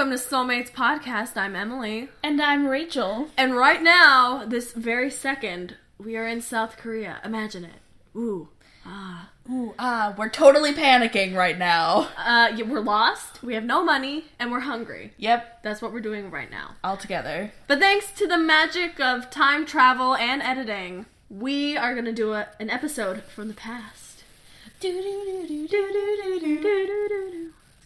Welcome to Soulmates Podcast. I'm Emily. And I'm Rachel. And right now, this very second, we are in South Korea. Imagine it. Ooh. Ah. Ooh, ah, we're totally panicking right now. Uh, yeah, we're lost, we have no money, and we're hungry. Yep, That's what we're doing right now. all together. But thanks to the magic of time travel and editing, we are going to do a, an episode from the past.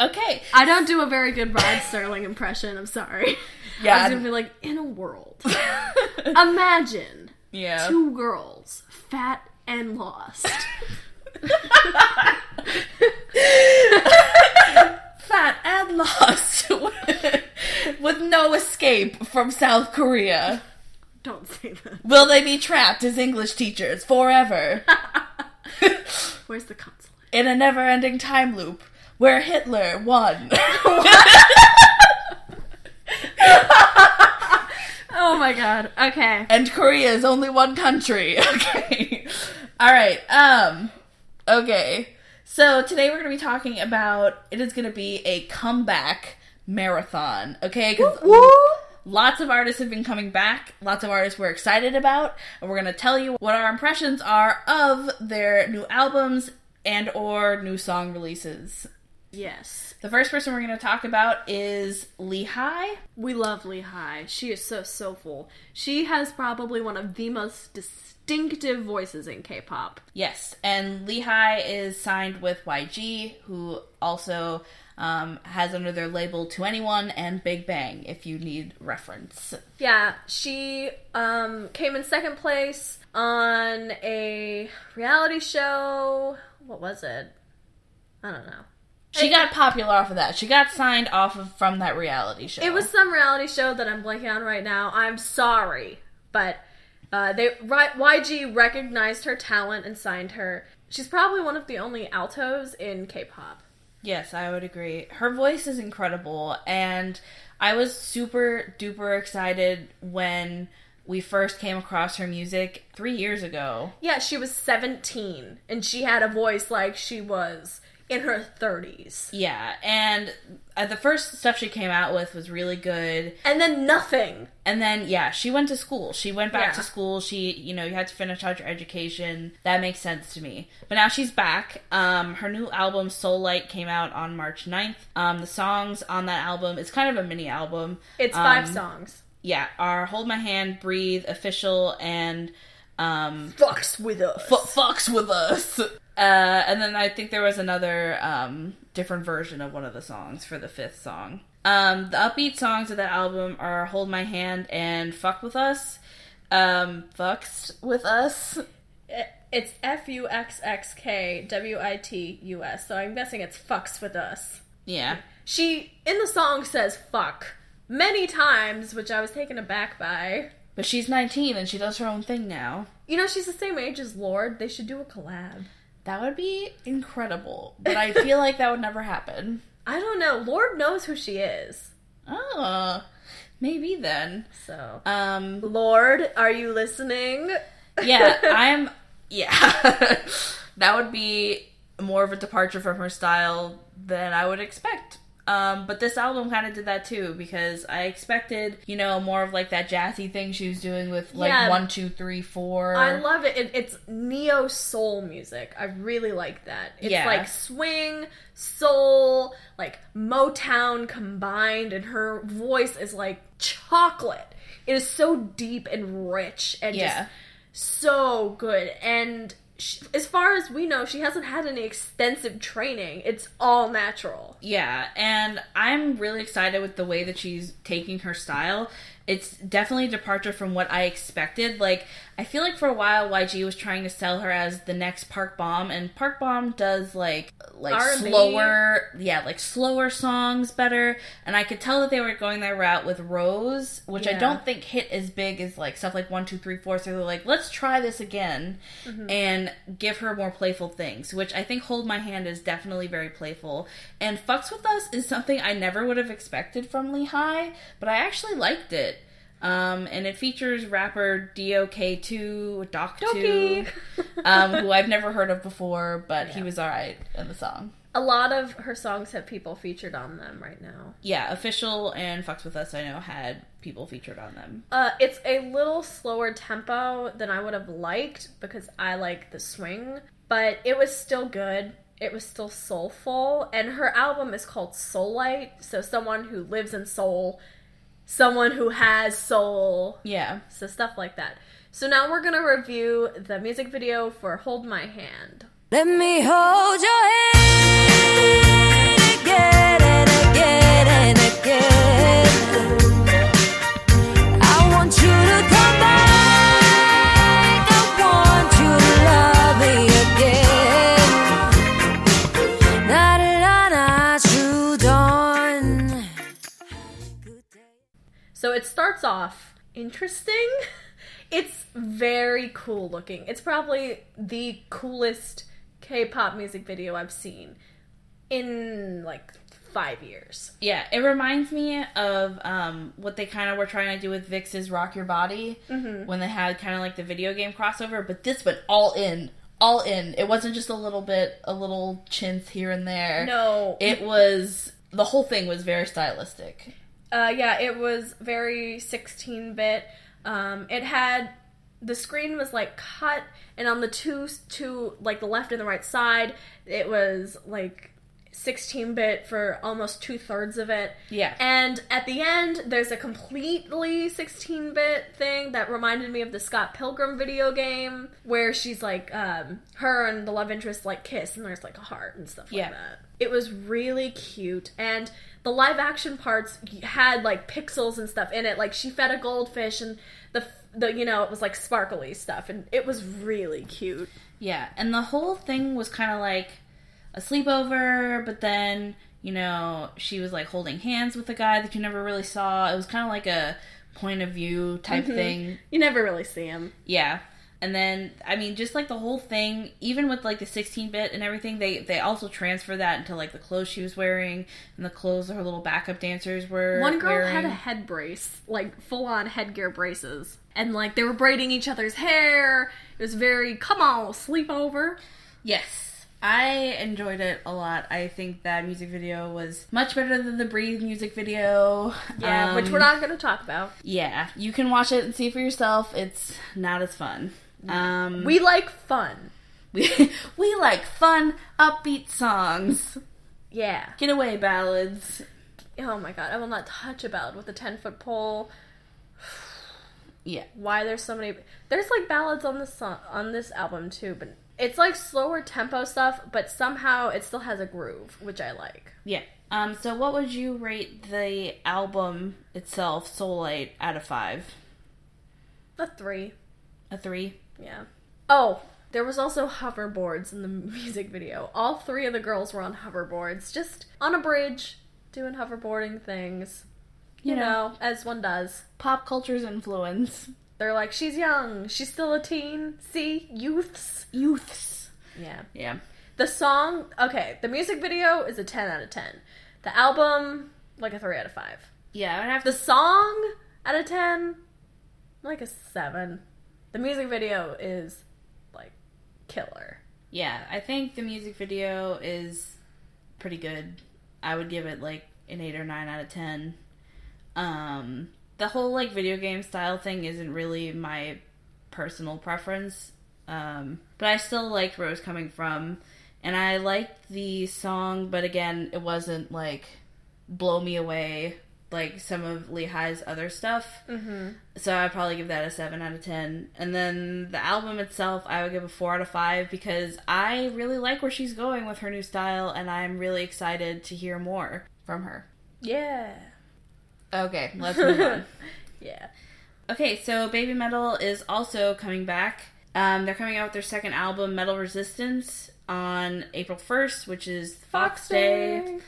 Okay. I don't do a very good Rod Serling impression, I'm sorry. Yeah. I was going to be like, in a world. Imagine yeah. two girls, fat and lost. Fat and lost with no escape from South Korea. Don't say that. Will they be trapped as English teachers forever Where's the consulate? in a never ending time loop where Hitler won? Oh my god. Okay. and Korea is only one country. Okay. All right. Um okay. So today we're going to be talking about it is going to be a comeback marathon, okay? Cuz lots of artists have been coming back. Lots of artists we're excited about, and we're going to tell you what our impressions are of their new albums and or new song releases. Yes. The first person we're going to talk about is Lee Hi. We love Lee Hi. She is so soulful. She has probably one of the most distinctive voices in K-pop. Yes, and Lee Hi is signed with YG, who also um, has under their label 2NE1 and Big Bang, if you need reference. Yeah, she um, came in second place on a reality show. What was it? I don't know. She got popular off of that. She got signed off of from that reality show. It was some reality show that I'm blanking on right now. I'm sorry, but uh, they right, YG recognized her talent and signed her. She's probably one of the only altos in K-pop. Yes, I would agree. Her voice is incredible, and I was super duper excited when we first came across her music three years ago. Yeah, she was 17 and she had a voice like she was in her 30s. Yeah, and uh, the first stuff she came out with was really good. And then nothing. And then, yeah, she went to school. She went back Yeah. to school. She, you know, you had to finish out your education. That makes sense to me. But now she's back. Um, her new album, Seoulite, came out on March 9th. Um, the songs on that album, it's kind of a mini album. It's five Um, songs. Yeah, are Hold My Hand, Breathe, Official, and um, Fucks with us. Fu Fucks With Us. Uh, and then I think there was another um, different version of one of the songs for the fifth song. Um, the upbeat songs of that album are Hold My Hand and Fuck With Us. Um, Fucks With Us. It's F U X X K W I T U S, so I'm guessing it's fucks with us. Yeah. She, in the song, says fuck many times, which I was taken aback by. But she's 19 and she does her own thing now. You know, she's the same age as Lorde. They should do a collab. That would be incredible. But I feel like that would never happen. I don't know. Lorde knows who she is. Oh, maybe then. So, Um, Lorde, are you listening? yeah, I'm. Yeah, that would be more of a departure from her style than I would expect. Um, but this album kind of did that too because I expected, you know, more of like that jazzy thing she was doing with like Yeah. one, two, three, four. I love it. it. It's neo soul music. I really like that. It's Yeah. like swing, soul, like Motown combined, and her voice is like chocolate. It is so deep and rich and Yeah. just so good. And she, as far as we know, she hasn't had any extensive training. It's all natural. Yeah, and I'm really excited with the way that she's taking her style. It's definitely a departure from what I expected. Like, I feel like for a while YG was trying to sell her as the next Park Bom, and Park Bom does like like R&B. slower, yeah, like slower songs better. And I could tell that they were going that route with Rose, which I don't think hit as big as like stuff like one, two, three, four. So they're like, let's try this again Mm-hmm. and give her more playful things, which I think Hold My Hand is definitely very playful. And Fucks With Us is something I never would have expected from Lee Hi, but I actually liked it. Um, and it features rapper DOK2, Doc2, um, who I've never heard of before, but he was alright in the song. A lot of her songs have people featured on them right now. Yeah, official and Fucks with Us. I know had people featured on them. Uh, it's a little slower tempo than I would have liked because I like the swing, but it was still good. It was still soulful, and her album is called Seoulite, so someone who lives in soul, someone who has soul, Yeah. so stuff like that. So now we're gonna review the music video for Hold My Hand. Let me hold your hand interesting. It's very cool looking. It's probably the coolest K-pop music video I've seen in like 5 years. Yeah, it reminds me of um, what they kind of were trying to do with VIXX's Rock Your Body when they had kind of like the video game crossover, but this went all in. All in. It wasn't just a little bit, a little chintz here and there. No. It was, the whole thing was very stylistic. Uh, yeah, it was very 16 bit. Um, it had the screen was like cut, and on the two two like the left and the right side, it was like 16 bit for almost two thirds of it. Yeah. And at the end, there's a completely 16 bit thing that reminded me of the Scott Pilgrim video game where she's like, um, her and the love interest like kiss, and there's like a heart and stuff like Yeah. that. It was really cute, and the live action parts had like pixels and stuff in it. Like she fed a goldfish, and the the you know it was like sparkly stuff, and it was really cute. Yeah, and the whole thing was kind of like a sleepover, but then, you know, she was like holding hands with a guy that you never really saw. It was kind of like a point of view type mm-hmm. thing. You never really see him. Yeah. And then, I mean, just like the whole thing, even with like the 16 bit and everything, they they also transfer that into like the clothes she was wearing and the clothes her little backup dancers were. One girl wearing. had a head brace, like full on headgear braces. And like they were braiding each other's hair. It was very, come on, sleepover. Yes. I enjoyed it a lot. I think that music video was much better than the Breathe music video. Yeah, which Um, we're not going to talk about. Yeah, you can watch it and see for yourself. It's not as fun. Um, We like fun. we we like fun, upbeat songs, Yeah. getaway ballads. Oh my god, I will not touch a ballad with a 10 foot pole. Yeah, Why there's so many. There's like ballads on this song, on this album too, but it's like slower tempo stuff, but somehow it still has a groove, which I like. yeah. Um, so what would you rate the album itself, Seoulite, out of five? A three. A three. Yeah. Oh, there was also hoverboards in the music video. All three of the girls were on hoverboards, just on a bridge, doing hoverboarding things. You You know. know, as one does. Pop culture's influence. They're like, she's young, she's still a teen. See, youths. Youths. Yeah. Yeah. The song, okay, the music video is a 10 out of 10. The album, like a 3 out of 5. Yeah, I'd have The song, out of 10, like a 7. The music video is, like, killer. Yeah, I think the music video is pretty good. I would give it like an eight or nine out of ten. Um, the whole like video game style thing isn't really my personal preference, um, but I still liked where it was coming from, and I liked the song. But again, it wasn't like blow me away like some of Lee Hi's other stuff. Mm-hmm. So I'd probably give that a 7 out of 10. And then the album itself, I would give a 4 out of 5 because I really like where she's going with her new style and I'm really excited to hear more from her. Yeah. Okay, let's move on. Yeah. Okay, so Baby Metal is also coming back. Um, they're coming out with their second album, Metal Resistance, on April 1st, which is Fox Day.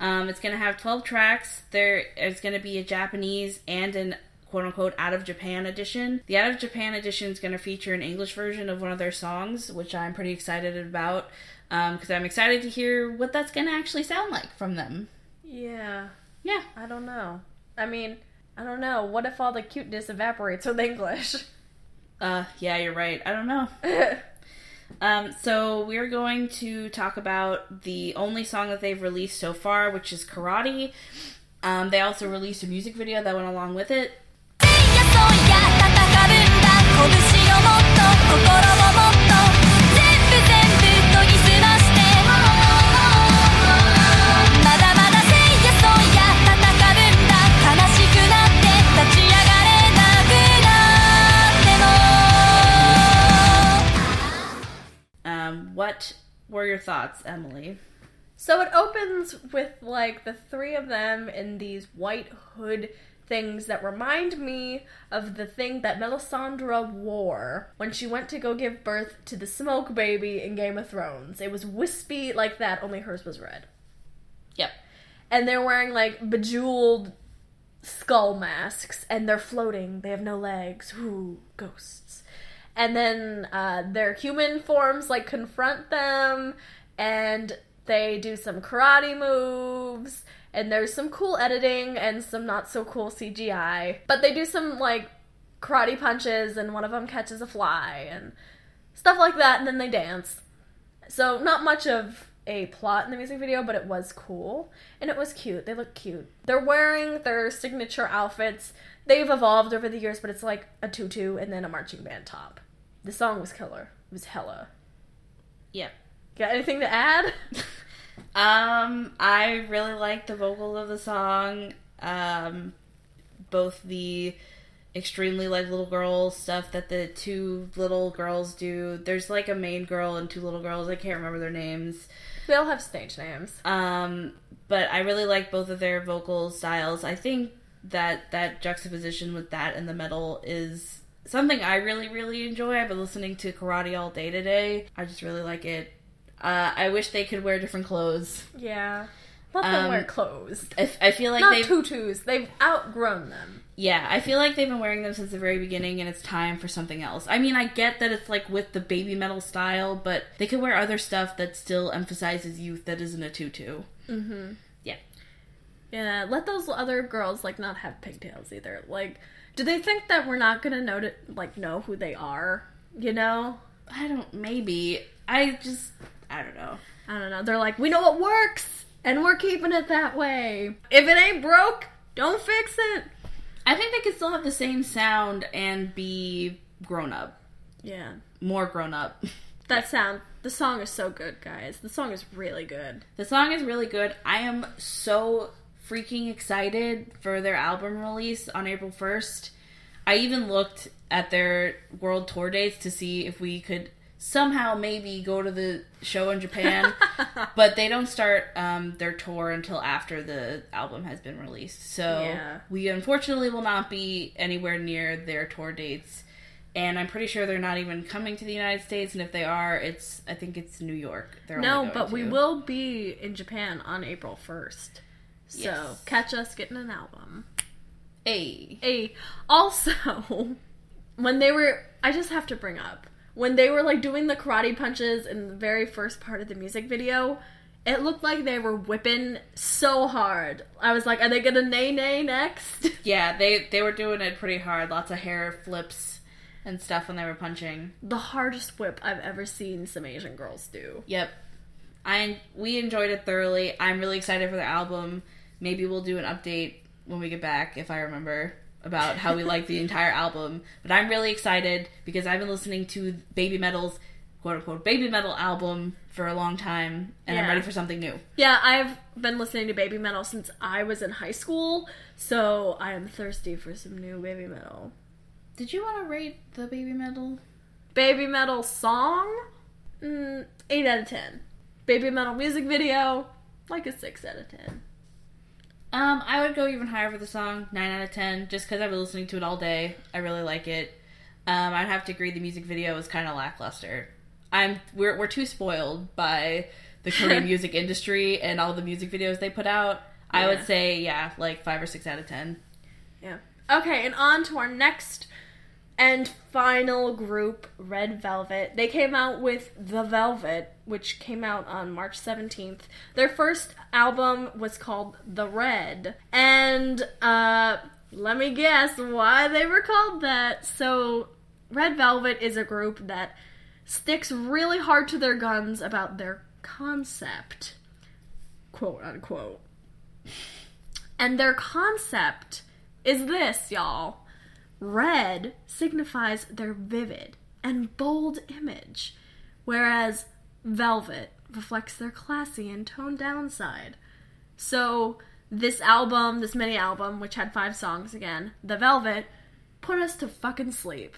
Um, it's going to have 12 tracks. There is going to be a Japanese and an quote unquote out of Japan edition. The out of Japan edition is going to feature an English version of one of their songs, which I'm pretty excited about because I'm excited to hear what that's going to actually sound like from them. Yeah. Yeah. I don't know. I mean, I don't know. What if all the cuteness evaporates with English? Uh, yeah, you're right. I don't know. Um, so we're going to talk about the only song that they've released so far, which is Karate. Um, they also released a music video that went along with it. Um, what were your thoughts, Emily? So it opens with like the three of them in these white hood things that remind me of the thing that Melisandre wore when she went to go give birth to the smoke baby in Game of Thrones. It was wispy like that, only hers was red. Yep. And they're wearing like bejeweled skull masks and they're floating. They have no legs. Ooh, ghosts. And then uh, their human forms like confront them and they do some karate moves and there's some cool editing and some not so cool CGI. But they do some like karate punches and one of them catches a fly and stuff like that and then they dance. So not much of a plot in the music video, but it was cool and it was cute. They look cute. They're wearing their signature outfits. They've evolved over the years, but it's like a tutu and then a marching band top. The song was killer. It was hella. Yep. Got anything to add? Um, I really like the vocal of the song. Um, both the extremely like little girl stuff that the two little girls do. There's like a main girl and two little girls. I can't remember their names. they all have stage names. Um, but I really like both of their vocal styles. I think that that juxtaposition with that and the metal is something I really really enjoy. I've been listening to karate all day today. I just really like it. Uh, I wish they could wear different clothes. Yeah. Let them Um, wear clothes. I, I feel like Not they tutus. They've outgrown them. Yeah, I feel like they've been wearing them since the very beginning and it's time for something else. I mean, I get that it's like with the baby metal style, but they could wear other stuff that still emphasizes youth that isn't a tutu. Mm-hmm. Yeah. Yeah, let those other girls like not have pigtails either. Like, do they think that we're not gonna know to, like know who they are? You know? I don't, maybe. I just, I don't know. I don't know. They're like, we know what works, and we're keeping it that way. If it ain't broke, don't fix it. I think they could still have the same sound and be grown up. Yeah, More grown up. that sound. The song is so good, guys. The song is really good. The song is really good. I am so freaking excited for their album release on April 1st. I even looked at their world tour dates to see if we could somehow maybe go to the show in Japan, but they don't start um, their tour until after the album has been released. So Yeah. we unfortunately will not be anywhere near their tour dates. And I'm pretty sure they're not even coming to the United States. And if they are, it's I think it's New York. No, but we will be in Japan on April first. So Yes. catch us getting an album. A. A also when they were I just have to bring up when they were like doing the karate punches in the very first part of the music video, it looked like they were whipping so hard. I was like, are they gonna nay nay next? Yeah, they they were doing it pretty hard. Lots of hair flips and stuff when they were punching. the hardest whip I've ever seen some Asian girls do. Yep. I we enjoyed it thoroughly. I'm really excited for the album. Maybe we'll do an update when we get back if I remember about how we like the entire album. But I'm really excited because I've been listening to Baby Metal's quote unquote Baby Metal album for a long time and I'm ready for something new. Yeah, I've been listening to baby metal since I was in high school, so I am thirsty for some new baby metal. Did you want to rate the Baby Metal? Baby metal song? Mm, 8 out of 10. Baby metal music video? Like a 6 out of 10. Um, I would go even higher for the song, nine out of ten, just because I've been listening to it all day. I really like it. Um, I'd have to agree the music video is kind of lackluster. I'm we're we're too spoiled by the Korean music industry and all the music videos they put out. I would say yeah, like five or six out of ten. Yeah. Okay, and on to our next and final group, Red Velvet. They came out with The Velvet, which came out on March 17th. Their first album was called The Red. And uh let me guess why they were called that. So Red Velvet is a group that sticks really hard to their guns about their concept, quote unquote. And their concept is this, y'all. Red signifies their vivid and bold image, whereas velvet reflects their classy and toned down side. So, this album, this mini album, which had five songs again, The Velvet, put us to fucking sleep.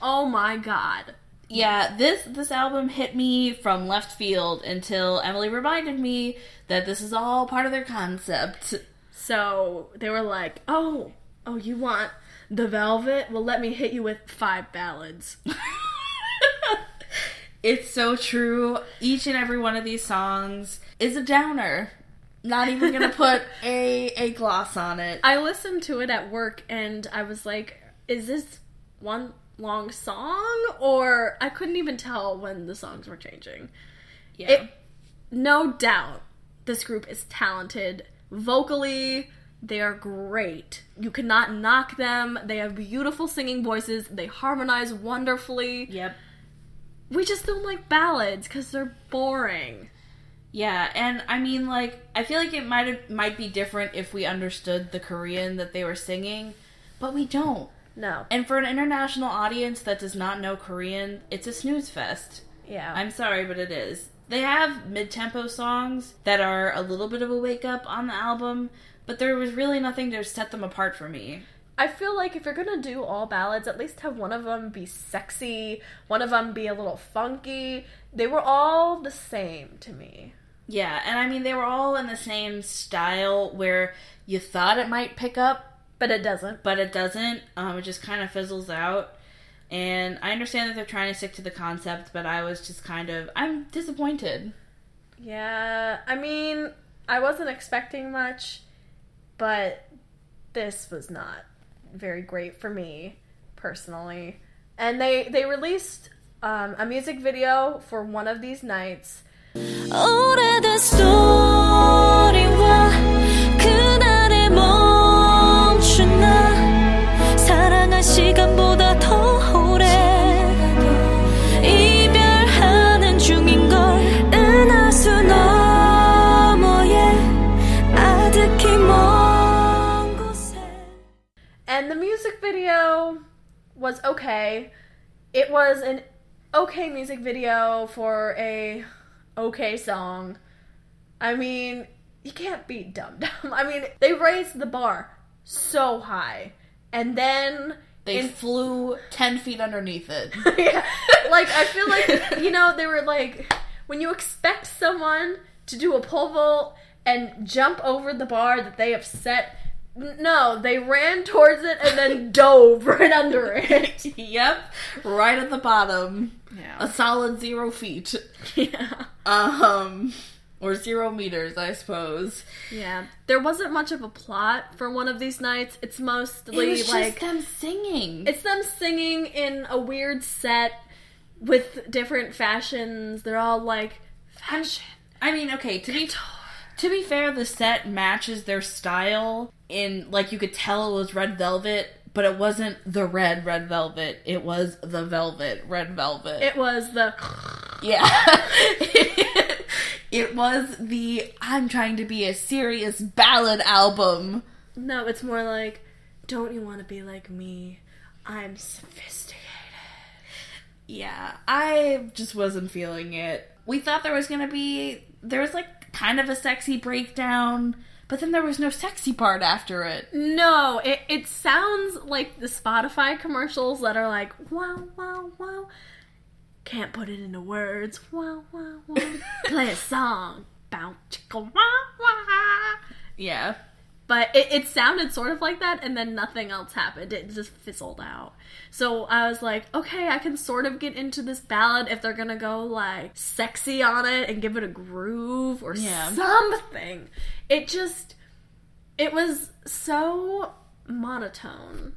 Oh my god. Yeah, this this album hit me from left field until Emily reminded me that this is all part of their concept. So they were like, "Oh, oh, you want the Velvet? Well, let me hit you with five ballads." It's so true. Each and every one of these songs is a downer. Not even gonna put a a gloss on it. I listened to it at work, and I was like, "Is this one long song?" Or I couldn't even tell when the songs were changing. Yeah. It, no doubt, this group is talented vocally. They are great. You cannot knock them. They have beautiful singing voices. They harmonize wonderfully. yep. We just don't like ballads because they're boring. Yeah, and I mean, like, I feel like it might might be different if we understood the Korean that they were singing, but we don't. No. And for an international audience that does not know Korean, it's a snooze fest. Yeah. I'm sorry, but it is. They have mid-tempo songs that are a little bit of a wake up on the album, but there was really nothing to set them apart for me. I feel like if you're gonna do all ballads, at least have one of them be sexy, one of them be a little funky. They were all the same to me. Yeah, and I mean they were all in the same style where you thought it might pick up, But it doesn't. but it doesn't. Um, it just kind of fizzles out. And I understand that they're trying to stick to the concept, but I was just kind of I'm disappointed. Yeah, I mean, I wasn't expecting much, but this was not very great for me personally. And they they released um, a music video for one of these nights. Was okay. It was an okay music video for a okay song. I mean, you can't beat Dum Dum. I mean, they raised the bar so high. And then They in- flew ten feet underneath it. yeah, like I feel like you know they were like when you expect someone to do a pole vault and jump over the bar that they have set. N- No, they ran towards it and then dove right under it. yep, right at the bottom. Yeah. A solid zero feet. yeah. Um, or zero meters, I suppose. Yeah. There wasn't much of a plot for one of these nights. It's mostly It was like just them singing. it's them singing in a weird set with different fashions. They're all like fashion. I mean, okay, to be to be fair, the set matches their style. In like you could tell it was red velvet, but it wasn't the red red velvet. It was the velvet red velvet. It was the yeah. it was the I'm trying to be a serious ballad album. No, it's more like, don't you want to be like me? I'm sophisticated. Yeah, I just wasn't feeling it. We thought there was gonna be there was like kind of a sexy breakdown, but then there was no sexy part after it. No, it, it sounds like the Spotify commercials that are like, wow, wow, wow. Can't put it into words. Wow, wow, wow. Play a song. Bow, chicka, wah, wah. Yeah. But it, it sounded sort of like that, and then nothing else happened. It just fizzled out. So I was like, okay, I can sort of get into this ballad if they're gonna go like sexy on it and give it a groove or Yeah. something. It just, it was so monotone.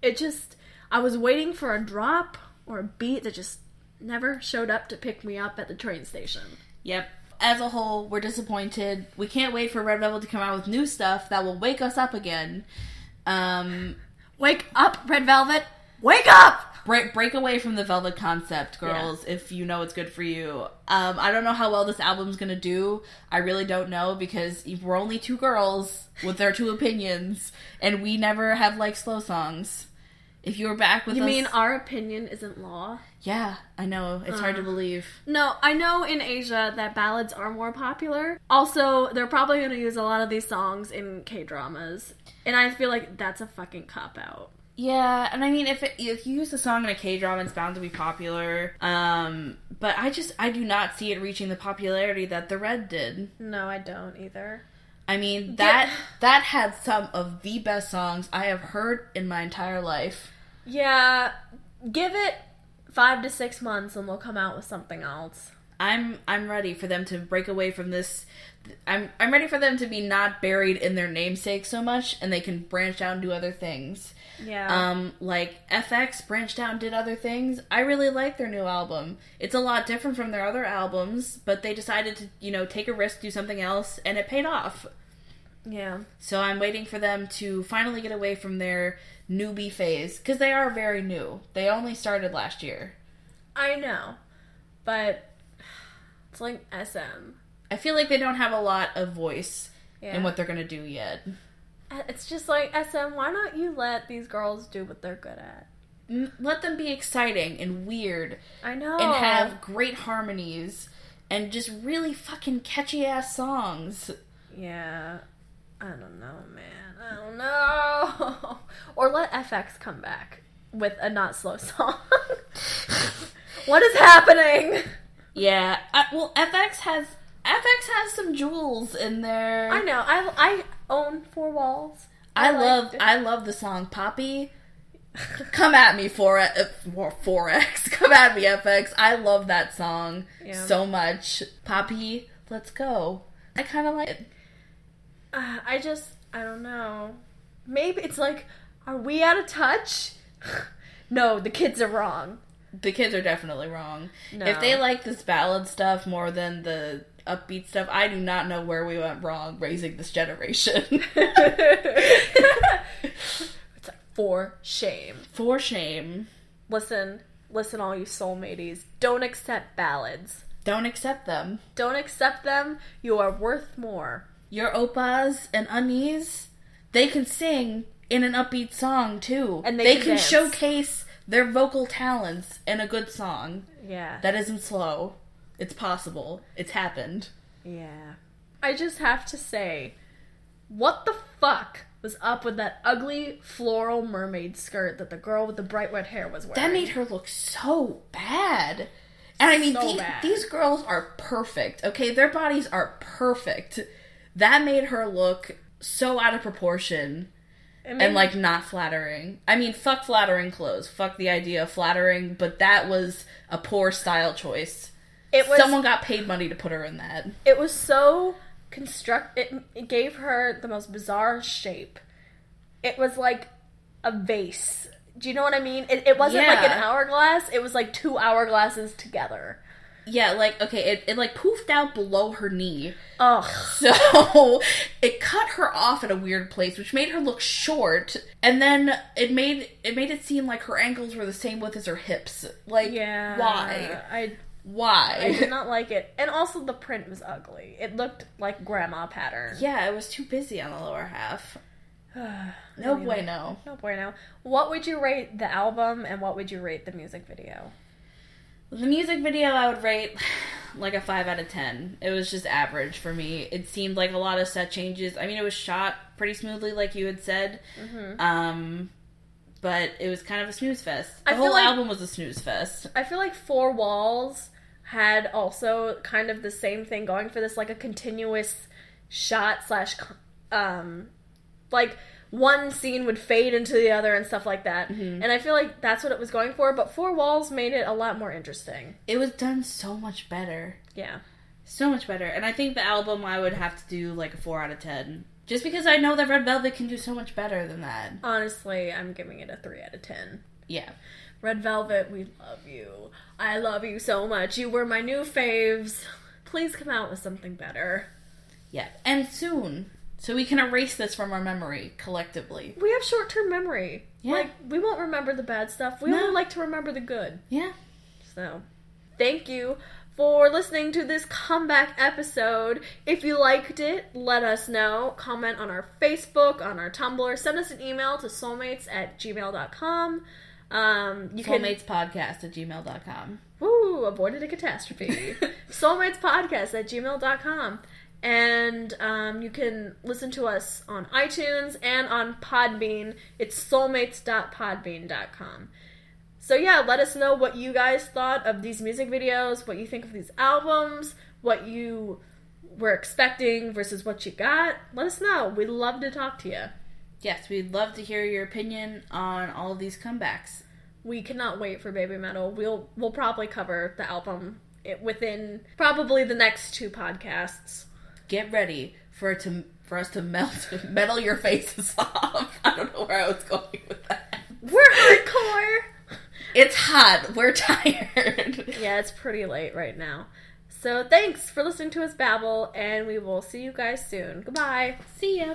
It just, I was waiting for a drop or a beat that just never showed up to pick me up at the train station. Yep. As a whole, we're disappointed. We can't wait for Red Velvet to come out with new stuff that will wake us up again. Um, Wake up, Red Velvet! Wake up! break break away from the Velvet concept, girls. If you know it's good for you. Um, I don't know how well this album's gonna do. I really don't know because we're only two girls with our two opinions, and we never have like slow songs. If you were back with You us, mean our opinion isn't law? Yeah, I know it's hard to Uh. believe. No, I know in Asia that ballads are more popular. Also, they're probably going to use a lot of these songs in K dramas. And I feel like that's a fucking cop out. Yeah, and I mean, if it, if you use a song in a K drama, it's bound to be popular. Um, but I just I do not see it reaching the popularity that the Red did. No, I don't either. I mean that that had some of the best songs I have heard in my entire life. Yeah, give it five to six months and they'll come out with something else. I'm I'm ready for them to break away from this. I'm I'm ready for them to be not buried in their namesake so much, and they can branch out and do other things. Yeah. Um, like FX branched out and did other things. I really like their new album. It's a lot different from their other albums, but they decided to, you know, take a risk, do something else, and it paid off. yeah. So I'm waiting for them to finally get away from their newbie phase because they are very new. They only started last year. I know. But it's like SM. I feel like they don't have a lot of voice Yeah. in what they're gonna do yet. Uh, it's just like SM, why don't you let these girls do what they're good at? Let them be exciting and weird I know. and have great harmonies and just really fucking catchy ass songs. Yeah. I don't know, man. I don't know. or let FX come back with a not slow song. what is happening? Yeah, I, well, FX has FX has some jewels in there. I know. I I own Four Walls. I, liked love. I love the song Poppy. Come at me for it, four X. Come at me, FX. I love that song Yeah. so much. Poppy, let's go. I kind of like it. Uh, I just I don't know. Maybe it's like, are we out of touch? no, the kids are wrong. The kids are definitely wrong. No. If they like this ballad stuff more than the upbeat stuff, I do not know where we went wrong raising this generation. it's like for shame. for shame. Listen, listen, all you soul soulmates. Don't accept ballads. Don't accept them. Don't accept them. You are worth more. Your oppas and unnies, they can sing in an upbeat song too. And they they can can showcase their vocal talents in a good song. Yeah. That isn't slow. It's possible. It's happened. yeah. I just have to say, what the fuck was up with that ugly floral mermaid skirt that the girl with the bright red hair was wearing? That made her look so bad. And I mean, So the- these girls are perfect. Okay, their bodies are perfect. That made her look so out of proportion. Made- and like not flattering. I mean, fuck flattering clothes. Fuck the idea of flattering, but that was a poor style choice. it was Someone got paid money to put her in that. it was so construct it, it gave her the most bizarre shape it was like a vase do you know what i mean it, it wasn't like an hourglass it was like two hourglasses together Yeah, like okay, it, it like poofed out below her knee. Ugh. So it cut her off at a weird place, which made her look short, and then it made it made it seem like her ankles were the same width as her hips. Like yeah why? i why? i did not like it and also the print was ugly it looked like grandma pattern yeah, it was too busy on the lower half. No Anyway. bueno. no bueno what would you rate the album and what would you rate the music video The music video I would rate like a 5 out of 10. It was just average for me. It seemed like a lot of set changes. I mean, it was shot pretty smoothly, like you had said. Mm-hmm. Um, but it was kind of a snooze fest. The I whole like- album was a snooze fest. I feel like Four Walls had also kind of the same thing going for this, like a continuous shot slash, um, like one scene would fade into the other and stuff like that. Mm-hmm. And I feel like that's what it was going for. But Four Walls made it a lot more interesting. It was done so much better. Yeah. So much better. And I think the album I would have to do like a 4 out of 10. Just because I know that Red Velvet can do so much better than that. Honestly, I'm giving it a three out of ten. Yeah. Red Velvet, we love you. I love you so much. You were my new faves. Please come out with something better. Yeah. And soon. So we can erase this from our memory collectively. We have short term memory. Yeah. Like, we won't remember the bad stuff. We No. only like to remember the good. Yeah. So, thank you for listening to this comeback episode. If you liked it, let us know. Comment on our Facebook, on our Tumblr. Send us an email to soulmates at gmail.com. Um, you can Soulmatespodcast at gmail.com. Woo, avoided a catastrophe. Soulmates Podcast at gmail.com. And um, you can listen to us on iTunes and on Podbean. It's soulmates.podbean.com. So, yeah, let us know what you guys thought of these music videos, what you think of these albums, what you were expecting versus what you got. Let us know. We'd love to talk to you. Yes, we'd love to hear your opinion on all of these comebacks. we cannot wait for Baby Metal. We'll we'll probably cover the album within probably the next two podcasts. Get ready for it to for us to melt metal your faces off. I don't know where I was going with that. We're hardcore. It's hot. We're tired. yeah, it's pretty late right now. So thanks for listening to us babble, and we will see you guys soon. Goodbye. See ya.